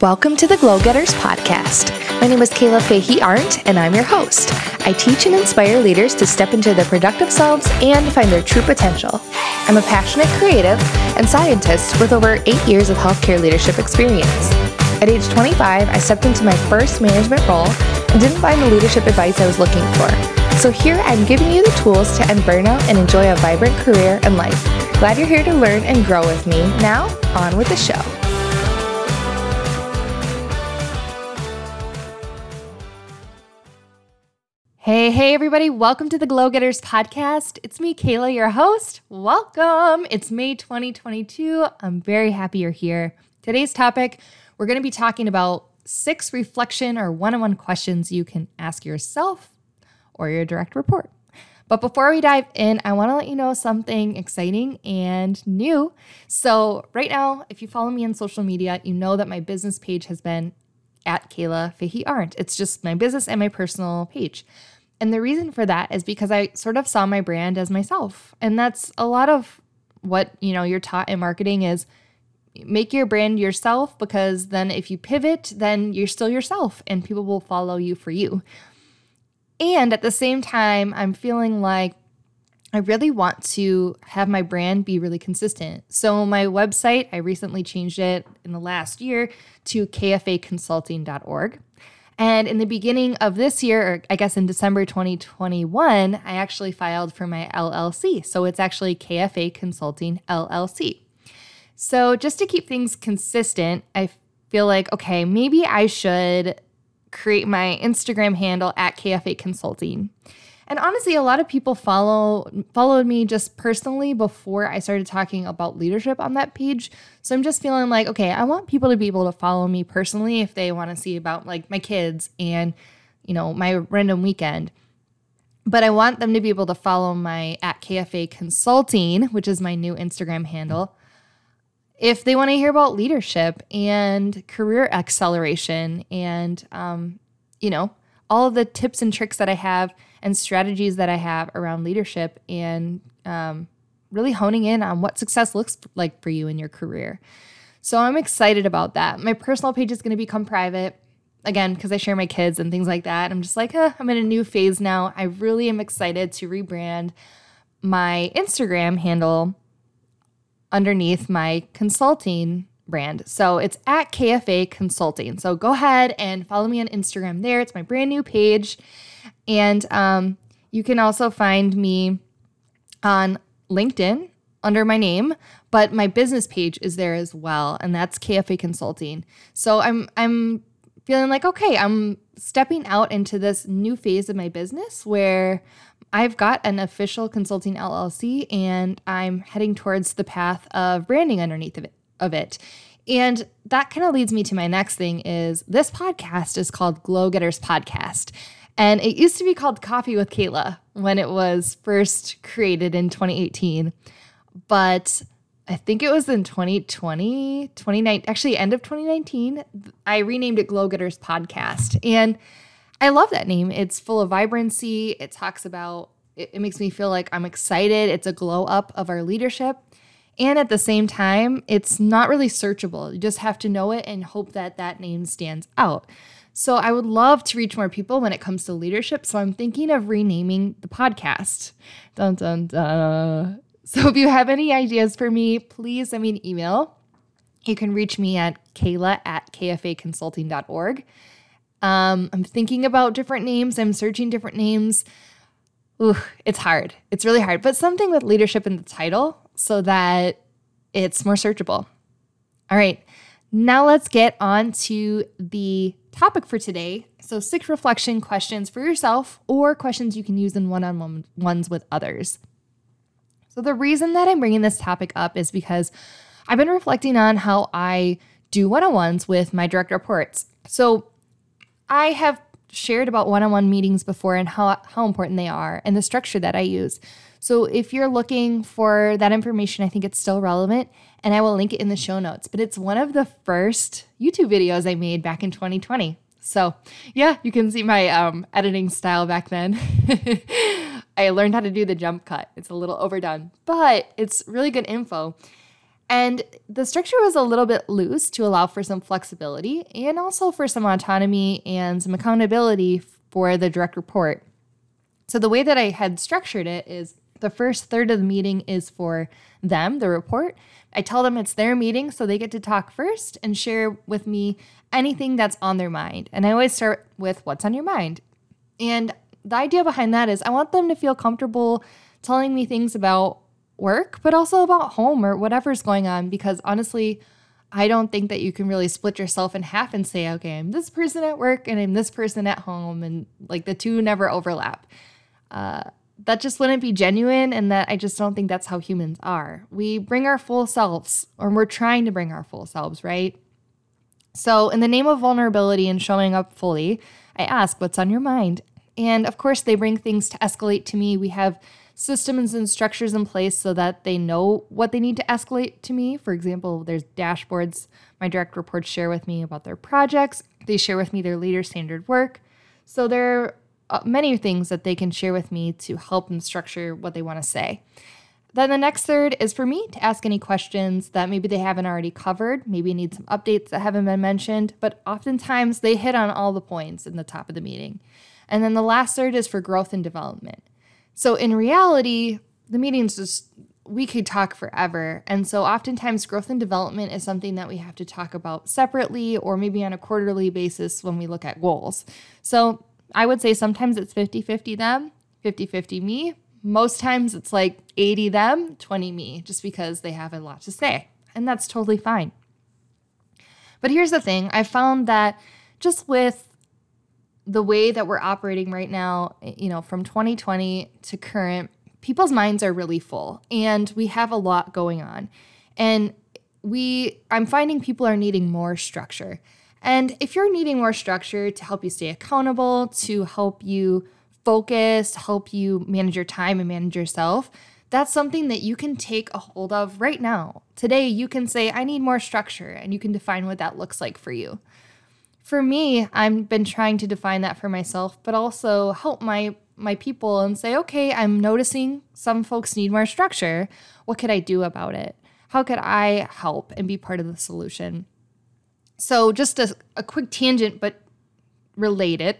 Welcome to the Glow Getters podcast. My name is Kayla Fahey Arndt, and I'm your host. I teach and inspire leaders to step into their productive selves and find their true potential. I'm a passionate creative and scientist with over eight years of healthcare leadership experience. At age 25, I stepped into my first management role and didn't find the leadership advice I was looking for. So here I'm giving you the tools to end burnout and enjoy a vibrant career and life. Glad you're here to learn and grow with me. Now, on with the show. Hey, hey, everybody. Welcome to the Glow Getters podcast. It's me, Kayla, your host. Welcome. It's May 2022. I'm very happy you're here. Today's topic, we're going to be talking about six reflection or one on one questions you can ask yourself or your direct report. But before we dive in, I want to let you know something exciting and new. So, right now, if you follow me on social media, you know that my business page has been at Kayla Fahey Arndt. It's just my business and my personal page. And the reason for that is because I sort of saw my brand as myself. And that's a lot of what, you know, you're taught in marketing is make your brand yourself because then if you pivot, then you're still yourself and people will follow you for you. And at the same time, I'm feeling like I really want to have my brand be really consistent. So, my website, I recently changed it in the last year to kfaconsulting.org. And in the beginning of this year, or I guess in December 2021, I actually filed for my LLC. So, it's actually KFA Consulting LLC. So, just to keep things consistent, I feel like, okay, maybe I should create my Instagram handle at KFA Consulting. And honestly, a lot of people follow followed me just personally before I started talking about leadership on that page. So I'm just feeling like, okay, I want people to be able to follow me personally if they want to see about like my kids and you know, my random weekend. But I want them to be able to follow my at KFA Consulting, which is my new Instagram handle. If they want to hear about leadership and career acceleration and um, you know, all the tips and tricks that I have and strategies that I have around leadership and um, really honing in on what success looks like for you in your career. So I'm excited about that. My personal page is going to become private again because I share my kids and things like that. I'm just like, huh, I'm in a new phase now. I really am excited to rebrand my Instagram handle underneath my consulting brand. So it's at KFA Consulting. So go ahead and follow me on Instagram there. It's my brand new page. And um, you can also find me on LinkedIn under my name, but my business page is there as well, and that's KFA Consulting. So I'm I'm feeling like okay, I'm stepping out into this new phase of my business where I've got an official consulting LLC and I'm heading towards the path of branding underneath of it. Of it. And that kind of leads me to my next thing is this podcast is called Glow Getters Podcast. And it used to be called Coffee with Kayla when it was first created in 2018. But I think it was in 2020, 2019, actually end of 2019, I renamed it Glow Getters Podcast. And I love that name. It's full of vibrancy. It talks about it, it makes me feel like I'm excited. It's a glow up of our leadership. And at the same time, it's not really searchable. You just have to know it and hope that that name stands out. So I would love to reach more people when it comes to leadership. So I'm thinking of renaming the podcast. Dun, dun, dun. So if you have any ideas for me, please send me an email. You can reach me at kayla at kfaconsulting.org. Um, I'm thinking about different names. I'm searching different names. Ooh, it's hard. It's really hard. But something with leadership in the title so that it's more searchable. All right, now let's get on to the topic for today. So, six reflection questions for yourself or questions you can use in one on ones with others. So, the reason that I'm bringing this topic up is because I've been reflecting on how I do one on ones with my direct reports. So, I have shared about one on one meetings before and how, how important they are and the structure that I use. So if you're looking for that information, I think it's still relevant and I will link it in the show notes. But it's one of the first YouTube videos I made back in 2020. So yeah, you can see my um, editing style back then. I learned how to do the jump cut. It's a little overdone, but it's really good info. And the structure was a little bit loose to allow for some flexibility and also for some autonomy and some accountability for the direct report. So, the way that I had structured it is the first third of the meeting is for them, the report. I tell them it's their meeting, so they get to talk first and share with me anything that's on their mind. And I always start with what's on your mind. And the idea behind that is I want them to feel comfortable telling me things about work, but also about home or whatever's going on. Because honestly, I don't think that you can really split yourself in half and say, okay, I'm this person at work and I'm this person at home. And like the two never overlap. Uh, that just wouldn't be genuine. And that I just don't think that's how humans are. We bring our full selves, or we're trying to bring our full selves, right? So, in the name of vulnerability and showing up fully, I ask, what's on your mind? And of course, they bring things to escalate to me. We have systems and structures in place so that they know what they need to escalate to me. For example, there's dashboards my direct reports share with me about their projects, they share with me their leader standard work. So uh, Uh, many things that they can share with me to help them structure what they want to say. Then the next third is for me to ask any questions that maybe they haven't already covered, maybe need some updates that haven't been mentioned, but oftentimes they hit on all the points in the top of the meeting. And then the last third is for growth and development. So in reality, the meetings just we could talk forever. And so oftentimes growth and development is something that we have to talk about separately or maybe on a quarterly basis when we look at goals. So I would say sometimes it's 50-50 them, 50-50 me, most times it's like 80 them, 20 me, just because they have a lot to say. And that's totally fine. But here's the thing I found that just with the way that we're operating right now, eh, you know, from 2020 to current, people's minds are really full and we have a lot going on. And we, I'm finding people are needing more structure. And if you're needing more structure to help you stay accountable, to help you focus, help you manage your time and manage yourself, that's something that you can take a hold of right now. Today, you can say, I need more structure, and you can define what that looks like for you. For me, I've been trying to define that for myself, but also help my my people and say, okay, I'm noticing some folks need more structure. What could I do about it? How could I help and be part of the solution? So, just a, a quick tangent, but related.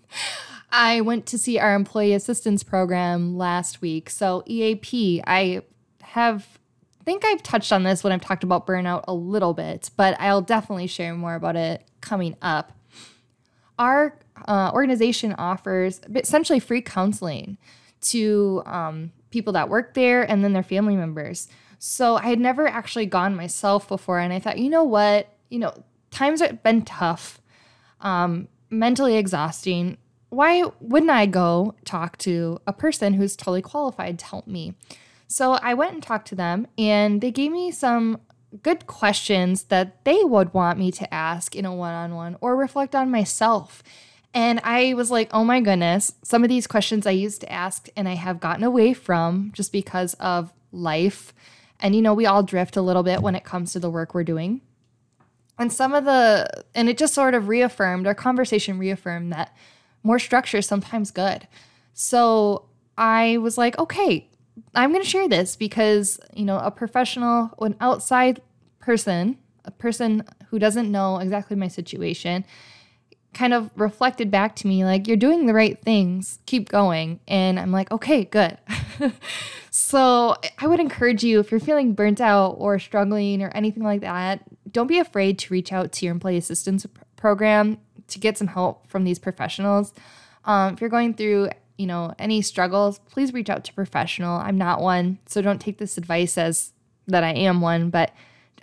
I went to see our employee assistance program last week. So, EAP, I have think I've touched on this when I've talked about burnout a little bit, but I'll definitely share more about it coming up. Our uh, organization offers essentially free counseling to um, people that work there and then their family members. So I had never actually gone myself before, and I thought, you know what, you know, times have been tough, um, mentally exhausting why wouldn't I go talk to a person who's totally qualified to help me? So I went and talked to them, and they gave me some good questions that they would want me to ask in a one on one or reflect on myself. And I was like, oh my goodness, some of these questions I used to ask and I have gotten away from just because of life. And, you know, we all drift a little bit when it comes to the work we're doing. And some of the, and it just sort of reaffirmed, our conversation reaffirmed that more structure is sometimes good. So I was like, okay, I'm going to share this because, you know, a professional, an outside person, a person who doesn't know exactly my situation, kind of reflected back to me like, you're doing the right things, keep going. And I'm like, okay, good. so I would encourage you if you're feeling burnt out or struggling or anything like that, don't be afraid to reach out to your employee assistance program to get some help from these professionals. Um, if you're going through, you know, any struggles, please reach out to professional. I'm not one, so don't take this advice as that I am one, but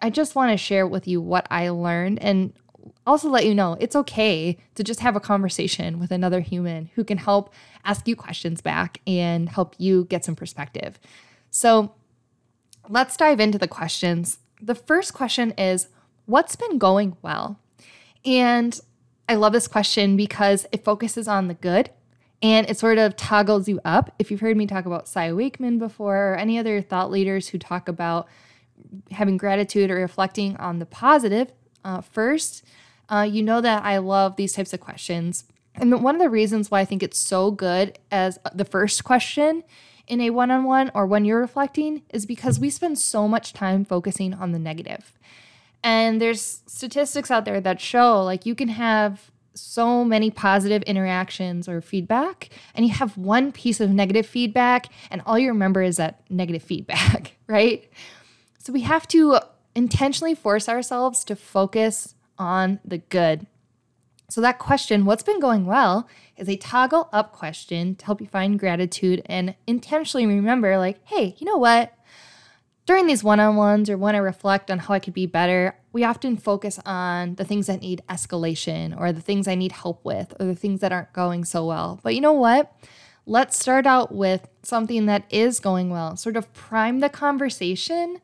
I just want to share with you what I learned and also let you know it's okay to just have a conversation with another human who can help ask you questions back and help you get some perspective. So, let's dive into the questions. The first question is What's been going well? And I love this question because it focuses on the good and it sort of toggles you up. If you've heard me talk about Cy Wakeman before or any other thought leaders who talk about having gratitude or reflecting on the positive uh, first, uh, you know that I love these types of questions. And one of the reasons why I think it's so good as the first question in a one on one or when you're reflecting is because we spend so much time focusing on the negative. And there's statistics out there that show like you can have so many positive interactions or feedback, and you have one piece of negative feedback, and all you remember is that negative feedback, right? So we have to intentionally force ourselves to focus on the good. So, that question, what's been going well, is a toggle up question to help you find gratitude and intentionally remember, like, hey, you know what? During these one on ones or when I reflect on how I could be better, we often focus on the things that need escalation or the things I need help with or the things that aren't going so well. But you know what? Let's start out with something that is going well, sort of prime the conversation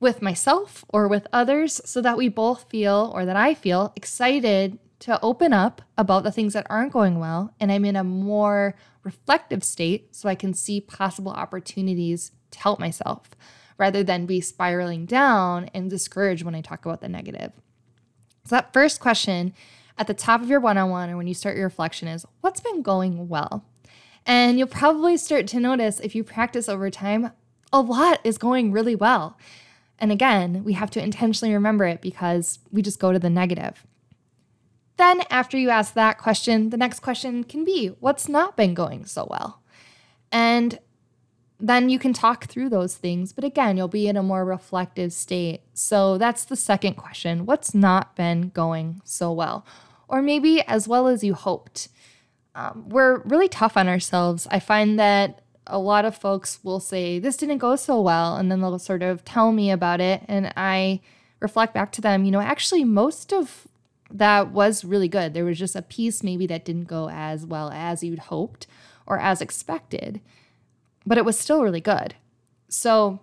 with myself or with others so that we both feel, or that I feel, excited to open up about the things that aren't going well. And I'm in a more reflective state so I can see possible opportunities to help myself rather than be spiraling down and discouraged when I talk about the negative. So, that first question at the top of your one on one or when you start your reflection is what's been going well? And you'll probably start to notice if you practice over time, a lot is going really well. And again, we have to intentionally remember it because we just go to the negative. Then, after you ask that question, the next question can be what's not been going so well? And then you can talk through those things. But again, you'll be in a more reflective state. So that's the second question what's not been going so well? Or maybe as well as you hoped. Um, we're really tough on ourselves. I find that a lot of folks will say, This didn't go so well. And then they'll sort of tell me about it. And I reflect back to them, you know, actually, most of that was really good. There was just a piece maybe that didn't go as well as you'd hoped or as expected, but it was still really good. So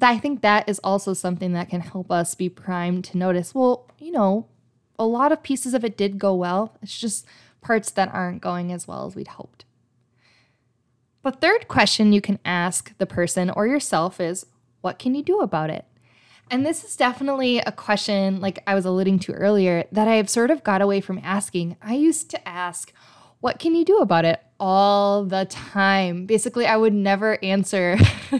I think that is also something that can help us be primed to notice, well, you know, a lot of pieces of it did go well. It's just parts that aren't going as well as we'd hoped. The third question you can ask the person or yourself is what can you do about it? And this is definitely a question, like I was alluding to earlier, that I've sort of got away from asking. I used to ask, what can you do about it all the time? Basically, I would never answer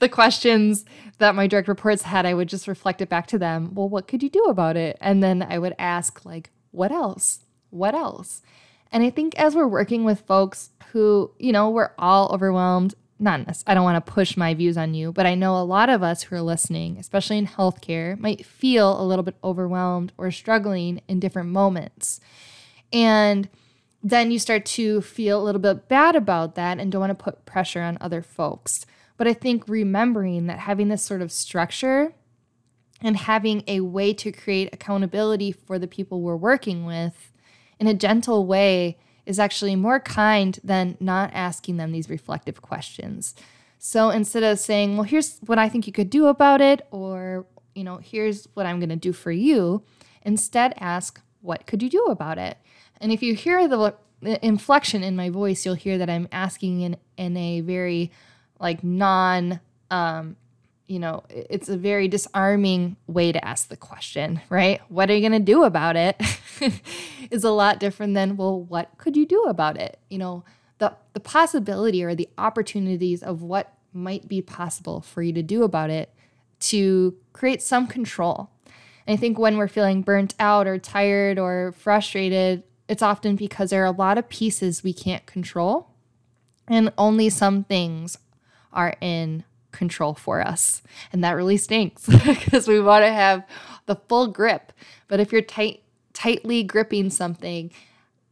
the questions that my direct reports had. I would just reflect it back to them. Well, what could you do about it? And then I would ask, like, what else? What else? And I think as we're working with folks who, you know, we're all overwhelmed, not I don't want to push my views on you, but I know a lot of us who are listening, especially in healthcare, might feel a little bit overwhelmed or struggling in different moments. And then you start to feel a little bit bad about that and don't want to put pressure on other folks. But I think remembering that having this sort of structure and having a way to create accountability for the people we're working with in a gentle way is actually more kind than not asking them these reflective questions. So instead of saying, well, here's what I think you could do about it, or, you know, here's what I'm going to do for you, instead ask, what could you do about it? And if you hear the inflection in my voice, you'll hear that I'm asking in, in a very like non um, you know, it's a very disarming way to ask the question, right? What are you going to do about it? is a lot different than, well, what could you do about it? You know, the, the possibility or the opportunities of what might be possible for you to do about it to create some control. And I think when we're feeling burnt out or tired or frustrated, it's often because there are a lot of pieces we can't control, and only some things are in control for us. And that really stinks because we want to have the full grip. But if you're tight tightly gripping something,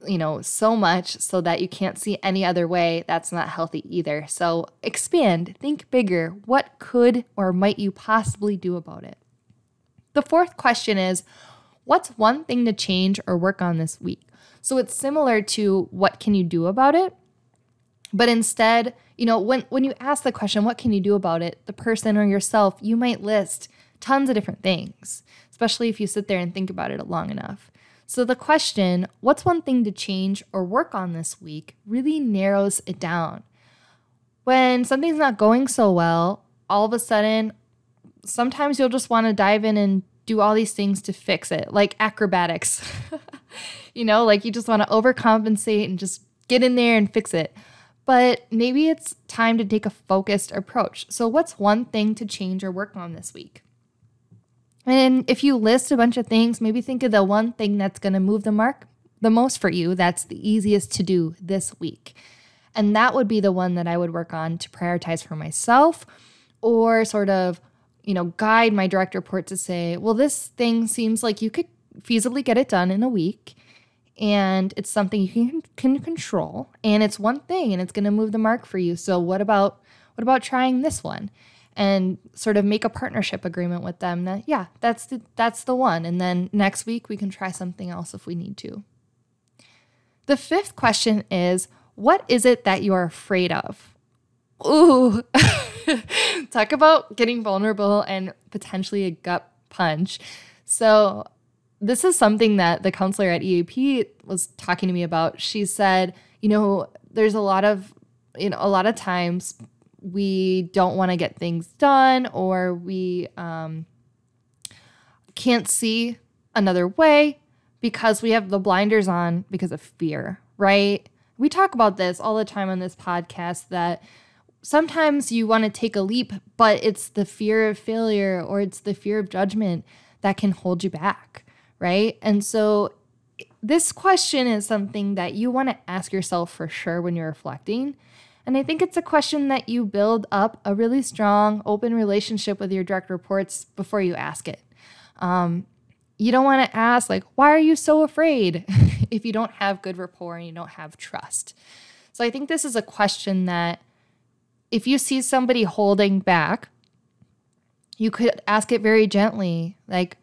you know, so much so that you can't see any other way, that's not healthy either. So expand, think bigger. What could or might you possibly do about it? The fourth question is what's one thing to change or work on this week? So it's similar to what can you do about it? But instead, you know, when when you ask the question, what can you do about it? The person or yourself, you might list tons of different things, especially if you sit there and think about it long enough. So the question, what's one thing to change or work on this week, really narrows it down. When something's not going so well, all of a sudden, sometimes you'll just want to dive in and do all these things to fix it, like acrobatics. you know, like you just want to overcompensate and just get in there and fix it. but maybe it's time to take a focused approach. So, what's one thing to change or work on this week? And if you list a bunch of things, maybe think of the one thing that's going to move the mark the most for you, that's the easiest to do this week. And that would be the one that I would work on to prioritize for myself or sort of, you know, guide my direct report to say, well, this thing seems like you could feasibly get it done in a week and it's something you can, can control and it's one thing and it's going to move the mark for you. So what about what about trying this one? And sort of make a partnership agreement with them that yeah, that's the that's the one and then next week we can try something else if we need to. The fifth question is what is it that you're afraid of? Ooh, talk about getting vulnerable and potentially a gut punch. So, this is something that the counselor at EAP was talking to me about. She said, you know, there's a lot of, you know, a lot of times we don't want to get things done or we um, can't see another way because we have the blinders on because of fear, right? we talk about this all the time on this podcast that sometimes you want to take a leap, but it's the fear of failure or it's the fear of judgment that can hold you back, right? And so this question is something that you want to ask yourself for sure when you're reflecting. And I think it's a question that you build up a really strong, open relationship with your direct reports before you ask it. Um, you don't want to ask, like, why are you so afraid if you don't have good rapport and you don't have trust? So I think this is a question that if you see somebody holding back, you could ask it very gently, like,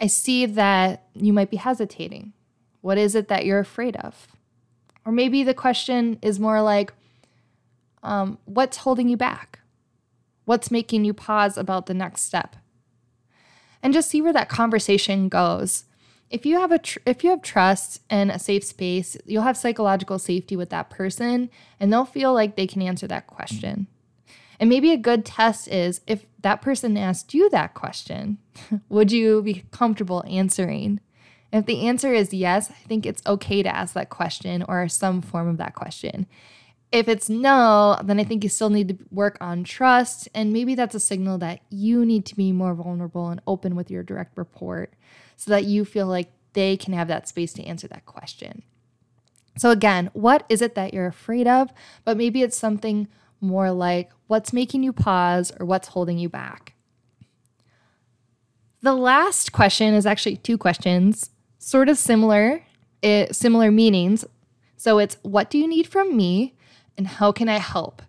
I see that you might be hesitating. What is it that you're afraid of? Or maybe the question is more like, um, what's holding you back? What's making you pause about the next step? and just see where that conversation goes. If you have a tr- if you have trust and a safe space, you'll have psychological safety with that person and they'll feel like they can answer that question. And maybe a good test is if that person asked you that question, would you be comfortable answering? If the answer is yes, I think it's okay to ask that question or some form of that question. If it's no, then I think you still need to work on trust. And maybe that's a signal that you need to be more vulnerable and open with your direct report so that you feel like they can have that space to answer that question. So, again, what is it that you're afraid of? But maybe it's something more like what's making you pause or what's holding you back. The last question is actually two questions, sort of similar, it, similar meanings. So it's what do you need from me and how can I help?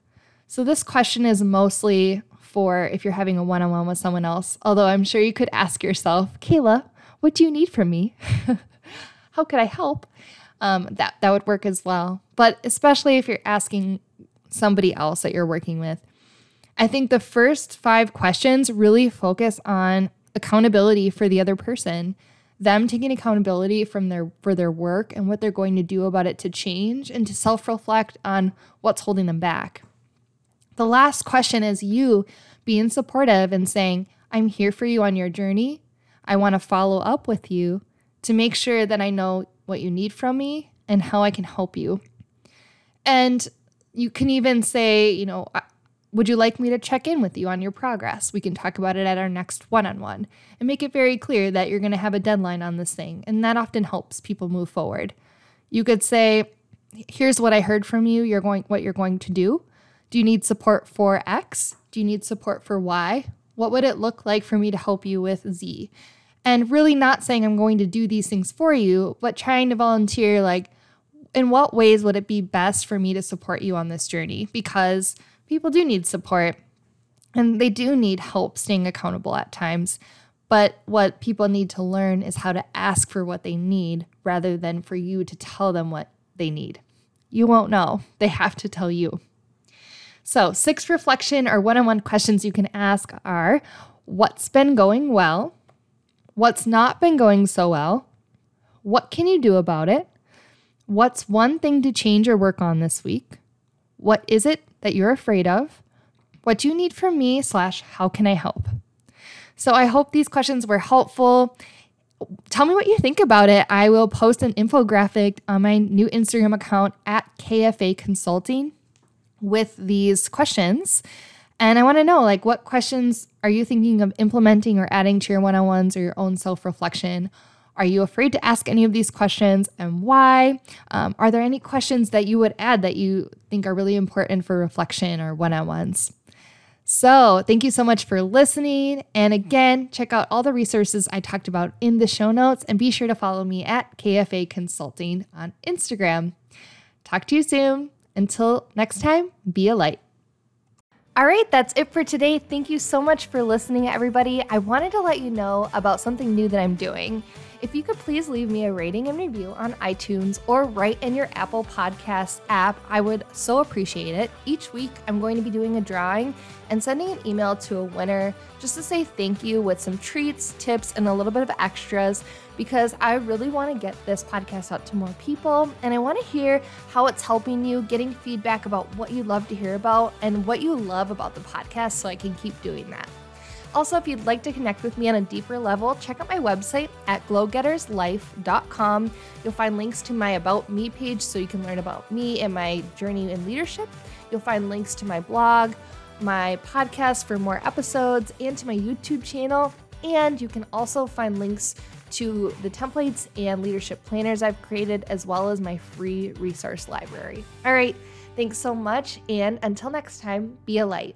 So, this question is mostly for if you're having a one on one with someone else, although I'm sure you could ask yourself, Kayla, what do you need from me? how could I help? Um, that, that would work as well. But especially if you're asking somebody else that you're working with, I think the first five questions really focus on accountability for the other person them taking accountability from their for their work and what they're going to do about it to change and to self-reflect on what's holding them back. The last question is you being supportive and saying, "I'm here for you on your journey. I want to follow up with you to make sure that I know what you need from me and how I can help you." And you can even say, you know, would you like me to check in with you on your progress? We can talk about it at our next one on one and make it very clear that you're going to have a deadline on this thing. And that often helps people move forward. You could say, here's what I heard from you, you're going what you're going to do. Do you need support for X? Do you need support for Y? What would it look like for me to help you with Z? And really not saying I'm going to do these things for you, but trying to volunteer like in what ways would it be best for me to support you on this journey? Because people do need support and they do need help staying accountable at times. But what people need to learn is how to ask for what they need rather than for you to tell them what they need. You won't know, they have to tell you. So, six reflection or one on one questions you can ask are What's been going well? What's not been going so well? What can you do about it? What's one thing to change or work on this week? What is it that you're afraid of? What do you need from me? Slash, how can I help? So I hope these questions were helpful. Tell me what you think about it. I will post an infographic on my new Instagram account at KFA Consulting. with these questions. And I want to know like what questions are you thinking of implementing or adding to your one-on-ones or your own self-reflection? Are you afraid to ask any of these questions and why? Um, are there any questions that you would add that you think are really important for reflection or one on ones? So, thank you so much for listening. And again, check out all the resources I talked about in the show notes and be sure to follow me at KFA Consulting on Instagram. Talk to you soon. Until next time, be a light. All right, that's it for today. Thank you so much for listening, everybody. I wanted to let you know about something new that I'm doing. If you could please leave me a rating and review on iTunes or right in your Apple Podcasts app, I would so appreciate it. Each week, I'm going to be doing a drawing and sending an email to a winner just to say thank you with some treats, tips, and a little bit of extras because I really want to get this podcast out to more people and I want to hear how it's helping you, getting feedback about what you love to hear about and what you love about the podcast so I can keep doing that. Also, if you'd like to connect with me on a deeper level, check out my website at glowgetterslife.com. You'll find links to my About Me page so you can learn about me and my journey in leadership. You'll find links to my blog, my podcast for more episodes, and to my YouTube channel. And you can also find links to the templates and leadership planners I've created, as well as my free resource library. All right, thanks so much. And until next time, be a light.